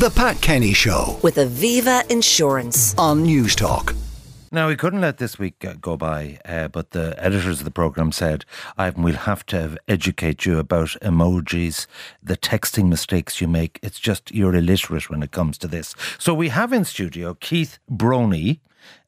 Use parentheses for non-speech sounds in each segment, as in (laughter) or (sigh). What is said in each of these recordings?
The Pat Kenny Show with Aviva Insurance. on News Talk. Now, we couldn't let this week uh, go by, uh, but the editors of the programme said, Ivan, we'll have to educate you about emojis, the texting mistakes you make. It's just you're illiterate when it comes to this. So we have in studio Keith Broni,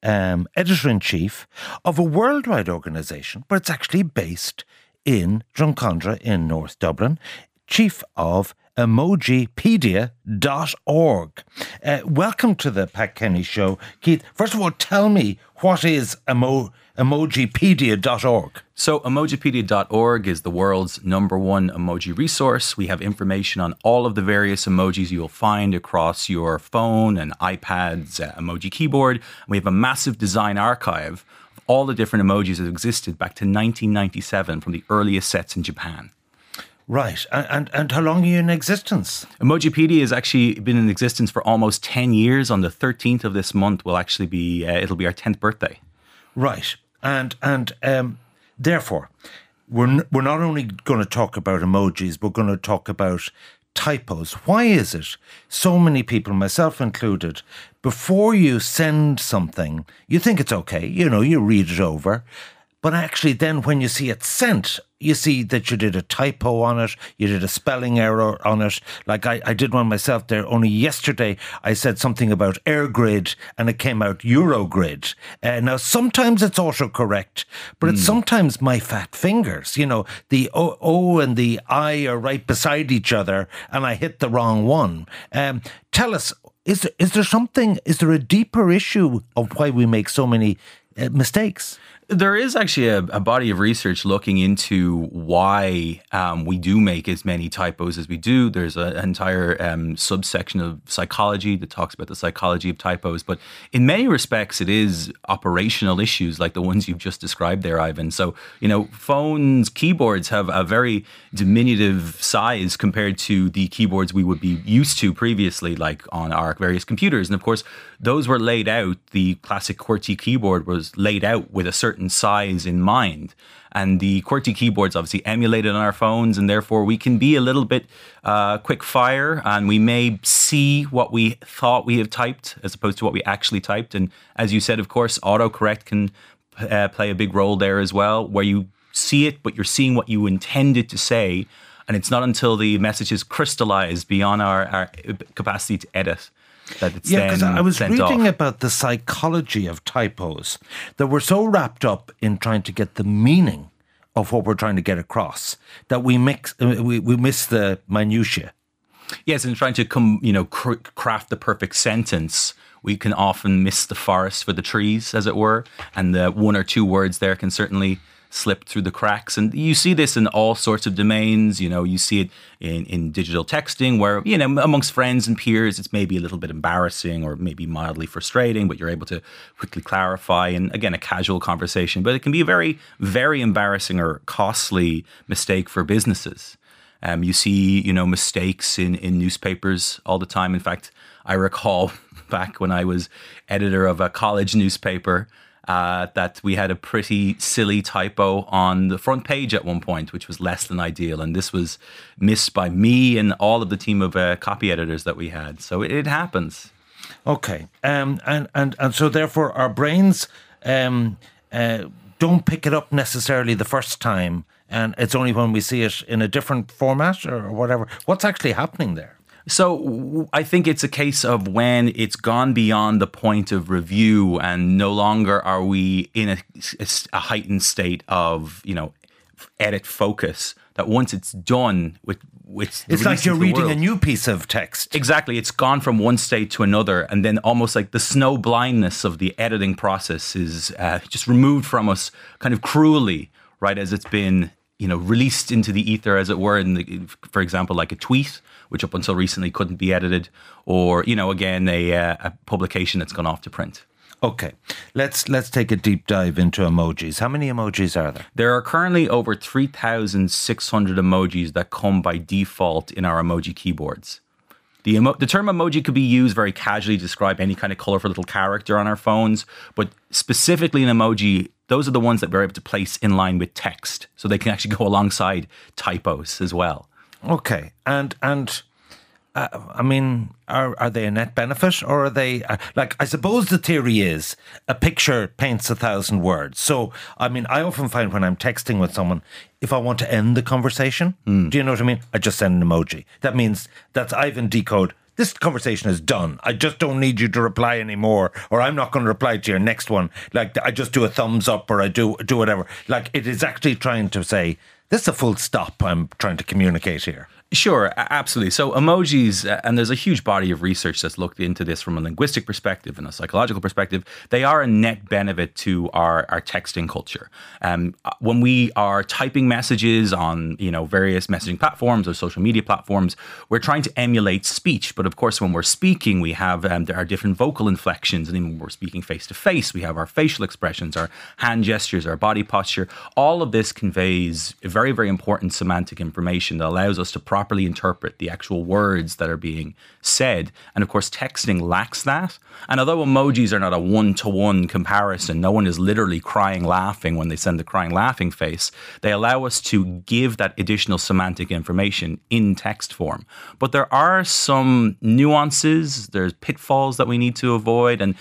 um, editor in chief of a worldwide organisation, but it's actually based in Drumcondra in North Dublin, chief of emojipedia.org. Uh, welcome to the Pat Kenny Show. Keith, first of all, tell me what is emo- emojipedia.org? So, emojipedia.org is the world's number one emoji resource. We have information on all of the various emojis you'll find across your phone and iPad's uh, emoji keyboard. We have a massive design archive of all the different emojis that existed back to 1997 from the earliest sets in Japan. Right. And, and, and how long are you in existence? Emojipedia has actually been in existence for almost 10 years. On the 13th of this month will actually be, uh, it'll be our 10th birthday. Right. And, and um, therefore, we're, n- we're not only going to talk about emojis, we're going to talk about typos. Why is it so many people, myself included, before you send something, you think it's okay, you know, you read it over, but actually then when you see it sent, you see that you did a typo on it, you did a spelling error on it. Like I, I did one myself there only yesterday. I said something about air grid and it came out Eurogrid. Uh, now, sometimes it's autocorrect, but it's sometimes my fat fingers. You know, the o, o and the I are right beside each other and I hit the wrong one. Um, tell us, is there, is there something, is there a deeper issue of why we make so many uh, mistakes? There is actually a, a body of research looking into why um, we do make as many typos as we do. There's a- an entire um, subsection of psychology that talks about the psychology of typos. But in many respects, it is operational issues like the ones you've just described there, Ivan. So, you know, phones, keyboards have a very diminutive size compared to the keyboards we would be used to previously, like on our various computers. And of course, those were laid out. The classic QWERTY keyboard was laid out with a certain size in mind. And the QWERTY keyboards obviously emulated on our phones, and therefore we can be a little bit uh, quick fire, and we may see what we thought we have typed as opposed to what we actually typed. And as you said, of course, autocorrect can uh, play a big role there as well, where you see it, but you're seeing what you intended to say, and it's not until the message is crystallized beyond our, our capacity to edit that it's Yeah, because I was reading off. about the psychology of typos that we're so wrapped up in trying to get the meaning of what we're trying to get across that we mix uh, we, we miss the minutiae. Yes, and trying to come, you know, cr- craft the perfect sentence, we can often miss the forest for the trees, as it were, and the one or two words there can certainly slip through the cracks. And you see this in all sorts of domains. You know, you see it in, in digital texting, where you know, amongst friends and peers, it's maybe a little bit embarrassing or maybe mildly frustrating, but you're able to quickly clarify. And again, a casual conversation, but it can be a very, very embarrassing or costly mistake for businesses. Um, you see, you know, mistakes in, in newspapers all the time. In fact, I recall (laughs) back when I was editor of a college newspaper uh, that we had a pretty silly typo on the front page at one point, which was less than ideal. And this was missed by me and all of the team of uh, copy editors that we had. So it, it happens. Okay, um, and and and so therefore our brains um, uh, don't pick it up necessarily the first time, and it's only when we see it in a different format or whatever. What's actually happening there? So I think it's a case of when it's gone beyond the point of review, and no longer are we in a, a heightened state of you know edit focus. That once it's done with, with the It's like you're reading a new piece of text. Exactly. It's gone from one state to another. And then almost like the snow blindness of the editing process is uh, just removed from us kind of cruelly, right? As it's been, you know, released into the ether, as it were. In the, for example, like a tweet, which up until recently couldn't be edited, or, you know, again, a, uh, a publication that's gone off to print. Okay, let's let's take a deep dive into emojis. How many emojis are there? There are currently over 3,600 emojis that come by default in our emoji keyboards. The, emo- the term emoji could be used very casually to describe any kind of colorful little character on our phones, but specifically an emoji, those are the ones that we're able to place in line with text. So they can actually go (laughs) alongside typos as well. Okay, and and uh, I mean, are are they a net benefit or are they uh, like? I suppose the theory is a picture paints a thousand words. So, I mean, I often find when I'm texting with someone, if I want to end the conversation, Hmm. do you know what I mean? I just send an emoji. That means that's I've decode. This conversation is done. I just don't need you to reply anymore, or I'm not going to reply to your next one. Like I just do a thumbs up, or I do do whatever. Like it is actually trying to say this is a full stop. I'm trying to communicate here. Sure, absolutely. So emojis, and there's a huge body of research that's looked into this from a linguistic perspective and a psychological perspective. They are a net benefit to our, our texting culture. Um, uh, when we are typing messages on you know various messaging platforms or social media platforms, we're trying to emulate speech. But of course, when we're speaking, we have um, there are different vocal inflections, and then when we're speaking face to face, we have our facial expressions, our hand gestures, our body posture. All of this conveys very, very important semantic information that allows us to properly interpret the actual words that are being said. And of course, texting lacks that. And although emojis are not a one to one comparison, no one is literally crying laughing when they send the crying laughing face, they allow us to give that additional semantic information in text form. But there are some nuances, there's pitfalls that we need to avoid. And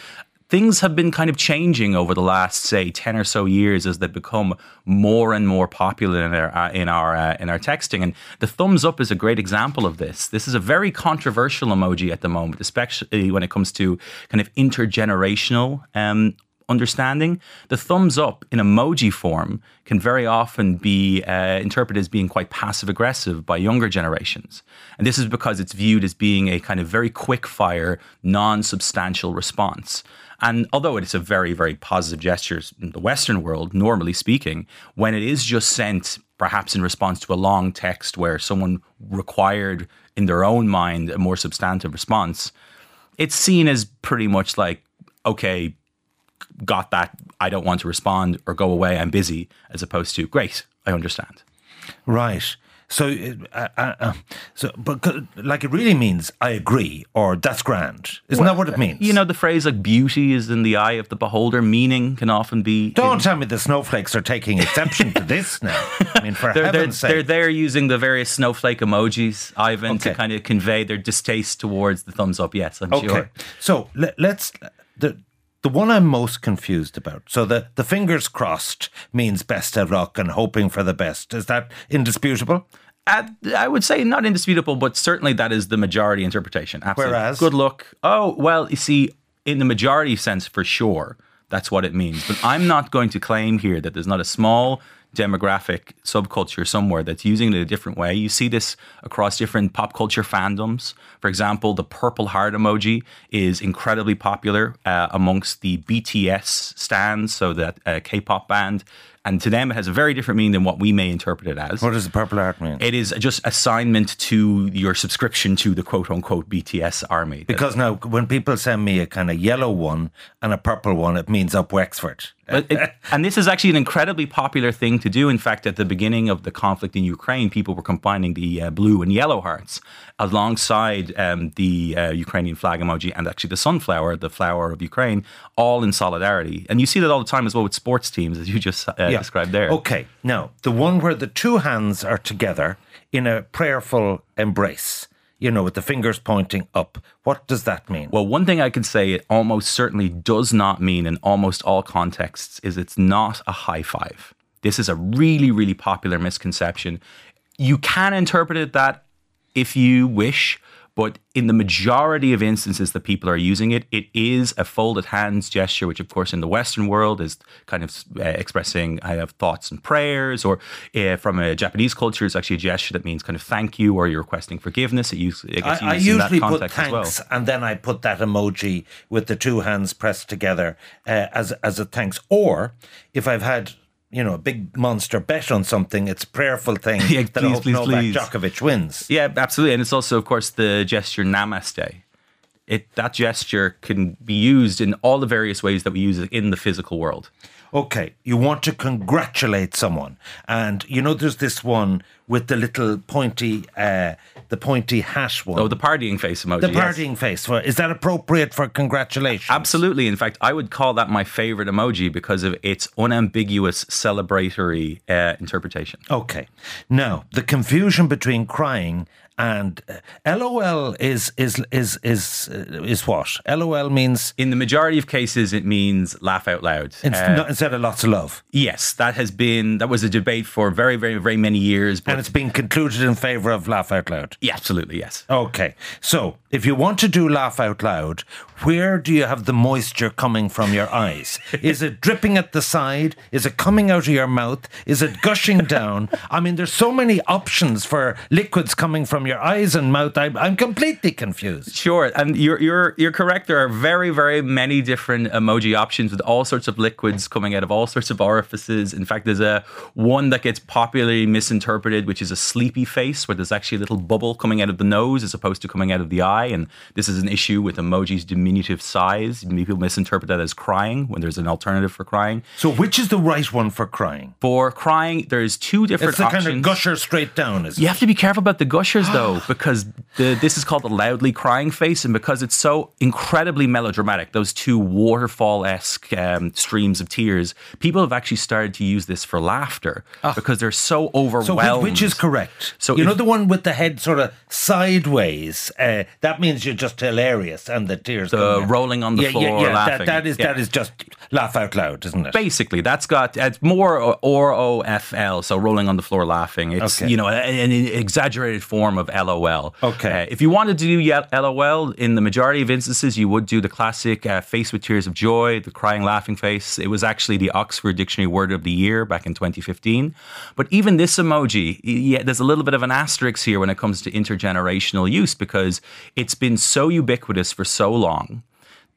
things have been kind of changing over the last say 10 or so years as they've become more and more popular in our uh, in our uh, in our texting. And the thumbs up is a great example of this. This is a very controversial emoji at the moment especially when it comes to kind of intergenerational um, understanding, the thumbs up in emoji form can very often be uh, interpreted as being quite passive aggressive by younger generations. And this is because it's viewed as being a kind of very quick fire, non substantial response. And although it's a very, very positive gesture in the Western world, normally speaking, when it is just sent perhaps in response to a long text where someone required in their own mind a more substantive response, it's seen as pretty much like, okay, got that. I don't want to respond or go away. I'm busy, as opposed to great. I understand. Right. So, uh, uh, uh, so, but like it really means I agree or that's grand. Isn't that what it means? You know, the phrase like beauty is in the eye of the beholder, meaning can often be. Don't tell me the snowflakes are taking exception to this now. I mean, for (laughs) They're, they're, heaven's sake. they're there using the various snowflake emojis, Ivan, to kind of convey their distaste towards the thumbs up. Yes, I'm sure. Okay. sure. So let, let's the the one I'm most confused about. So the the fingers crossed means best of luck and hoping for the best. Is that indisputable? Uh, I would say not indisputable, but certainly that is the majority interpretation. Absolutely. Whereas? good luck. Oh well, you see, in the majority sense, for sure, that's what it means. But I'm not going to claim here that there's not a small demographic subculture somewhere that's using it a different way. You see this across different pop culture fandoms. For example, the purple heart emoji is incredibly popular uh, amongst the BTS stans, so that uh, K-pop band. And to them, it has a very different meaning than what we may interpret it as. What does the purple heart mean? It is just assignment to your subscription to the quote unquote BTS army. because now, when people send me a kind of yellow one and a purple one, it means up Wexford. But it- (laughs) and this is actually an incredibly popular thing to do. In fact, at the beginning of the conflict in Ukraine, people were combining the uh, blue and yellow hearts alongside um, the uh, Ukrainian flag emoji and actually the sunflower, the flower of Ukraine, all in solidarity. And you see that all the time as well with sports teams, as you just uh, described there. Okay. Now, the one where the two hands are together in a prayerful embrace, you know, with the fingers pointing up. What does that mean? Well, one thing I can say it almost certainly does not mean in almost all contexts is it's not a high five. This is a really, really popular misconception. You can interpret it that if you wish, but in the majority of instances that people are using it, it is a folded hands gesture, which, of course, in the Western world is kind of uh, expressing I have thoughts and prayers, or uh, from a Japanese culture, it's actually a gesture that means kind of thank you or you're requesting forgiveness. It, use, it gets I, I used in usually that put context as well. thanks and then I put that emoji with the two hands pressed together uh, as as a thanks. Or if I've had you know a big monster bet on something, it's a prayerful thing (laughs) Yeah, that I please, hope please, Novak please. Djokovic wins. Yeah, absolutely. And it's also, of course, the gesture namaste. It that gesture can be used in all the various ways that we use it in the physical world. Okay, you want to congratulate someone, and you know there's this one with the little pointy, uh, the pointy hash one. Oh, the partying face emoji. the yes. partying face. Is that appropriate for congratulations? Absolutely. In fact, I would call that my favorite emoji because of its unambiguous celebratory uh, interpretation. Okay. Now, the confusion between crying and uh, LOL is is is is uh, is what? LOL means In the majority of cases, it means laugh out loud. Uh, not- instead of lots of love, yes, that has been that was a debate for very, very, very many years. But and it's been concluded in favour of laugh out loud. yeah, absolutely yes. Okay, so if you want to do laugh out loud, where do you have the moisture coming from your eyes? (laughs) Is it dripping at the side? Is it coming out of your mouth? Is it gushing (laughs) down? I mean, there's so many options for liquids coming from your eyes and mouth. I, I'm completely confused. Sure, and you're you're you're correct. There are very very many different emoji options with all sorts of liquids coming out of all sorts of orifices. In fact, there's a one that gets popularly misinterpreted, which is a sleepy face, where there's actually a little bubble coming out of the nose as opposed to coming out of the eye. And this is an issue with emoji's diminutive size. People misinterpret that as crying when there's an alternative for crying. So, which is the right one for crying? For crying, there's two different It's the options. kind of gusher straight down, is it? You have to be careful about the gushers though, because the, this is called the loudly crying face, and because it's so incredibly melodramatic, those two waterfall esque um, streams of tears, people have actually started to use this for laughter because they're so So, overwhelmed. which, which is correct? So you know the one with the head sort of sideways. Uh, that means you're just hilarious, and the tears. The rolling on the yeah, floor, Yeah, yeah. laughing. That, that is Yeah. that is just laugh out loud, isn't it? Basically, that's got it's more or O F L, so rolling on the floor laughing. It's Okay. you know an, an exaggerated form of LOL. Okay. Uh, if you wanted to do LOL, in the majority of instances, you would do the classic uh, face with tears of joy, the crying laughing face. It was actually the Oxford Dictionary Word of the Year back in 2015. But even this emoji, yeah, there's a little bit of an asterisk here when it comes to intergenerational use because it's been so ubiquitous for so long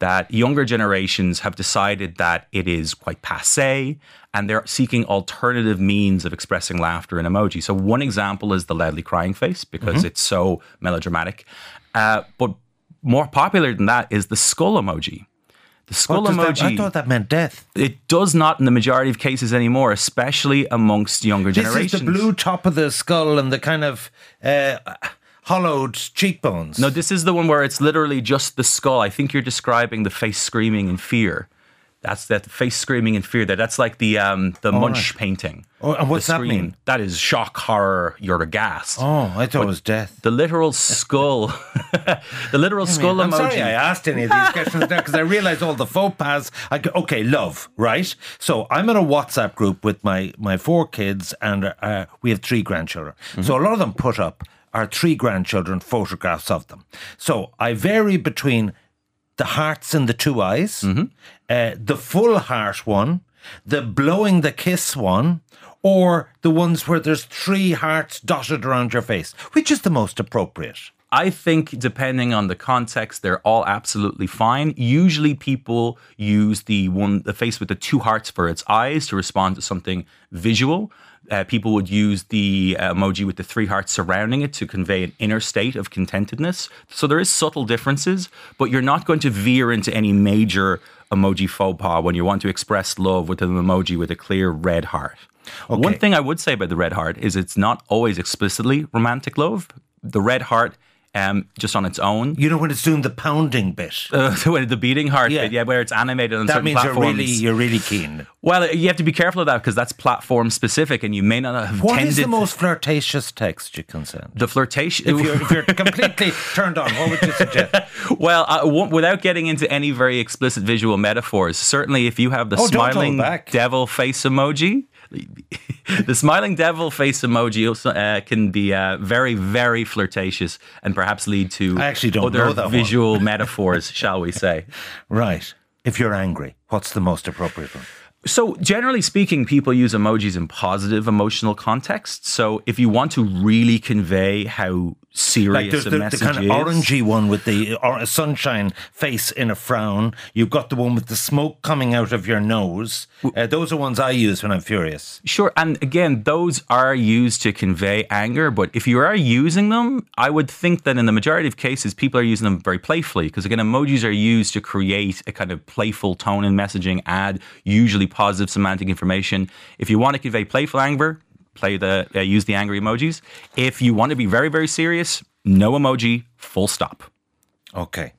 that younger generations have decided that it is quite passe and they're seeking alternative means of expressing laughter in emoji. So, one example is the loudly crying face because Mm-hmm. it's so melodramatic. Uh, but more popular than that is the skull emoji. The skull does that- emoji, I thought that meant death. it does not in the majority of cases anymore, especially amongst younger This generations. is the blue top of the skull and the kind of uh, hollowed cheekbones. No, this is the one where it's literally just the skull. I think you're describing the face screaming in fear. That's that face screaming in fear. There, that's like the um, the Munch painting. Oh, and what's that mean? That is shock, horror. You're aghast. Oh, I thought it was death. The literal skull, (laughs) the literal skull I'm emoji. sorry I asked any of these (laughs) questions there because I realised all the faux pas. I go, okay, love, right? So I'm in a WhatsApp group with my my four kids, and uh, we have three grandchildren. So a lot of them put up our three grandchildren photographs of them. So I vary between the hearts in the two eyes, uh, the full heart one, the blowing the kiss one, or the ones where there's three hearts dotted around your face. Which is the most appropriate? I think depending on the context, they're all absolutely fine. Usually, people use the one, the face with the two hearts for its eyes to respond to something visual. Uh, people would use the uh, emoji with the three hearts surrounding it to convey an inner state of contentedness. So there is subtle differences, but you're not going to veer into any major emoji faux pas when you want to express love with an emoji with a clear red heart. One thing I would say about the red heart is it's not always explicitly romantic love. The red heart, um, just on its own, You know when it's doing the pounding bit. (laughs) uh, the beating heart, Yeah. bit, yeah, where it's animated on that certain means you're really you're really keen. well, you have to be careful of that because that's platform specific, and you may not have What is the most flirtatious text you can send? the flirtation. If you're, if you're completely (laughs) turned on, what would you suggest? well, uh, w- without getting into any very explicit visual metaphors, certainly if you have the Oh, smiling devil face emoji, the smiling devil face emoji also, uh, can be uh, very, very flirtatious and perhaps lead to I actually don't other know that visual (laughs) metaphors, shall we say. Right. If you're angry, what's the most appropriate one? So, generally speaking, people use emojis in positive emotional contexts. So, if you want to really convey how serious like there's the, the kind of orangey one with the or, sunshine face in a frown. You've got the one with the smoke coming out of your nose. Uh, those are ones I use when I'm furious. Sure. And again, those are used to convey anger. But if you are using them, I would think that in the majority of cases, people are using them very playfully. Because again, emojis are used to create a kind of playful tone in messaging, add usually positive semantic information. If you want to convey playful anger, play the uh, use the angry emojis. If you want to be very very serious, no emoji, full stop. Okay.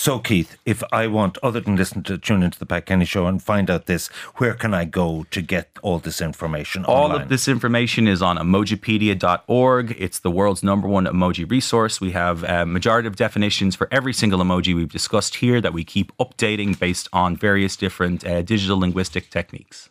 So, Keith, if I want, other than listen to tune into the Pat Kenny Show and find out this, where can I go to get all this information? All online? of this information is on emojipedia.org. It's the world's number one emoji resource. We have a majority of definitions for every single emoji we've discussed here that we keep updating based on various different uh, digital linguistic techniques.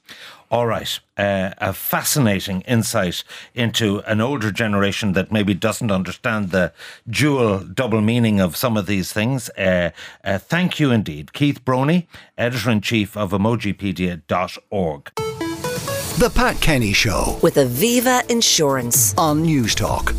All right. Uh, a fascinating insight into an older generation that maybe doesn't understand the dual double meaning of some of these things. Uh, uh, thank you indeed. Keith Broni, editor in chief of emojipedia.org. The Pat Kenny Show with Aviva Insurance. on News Talk.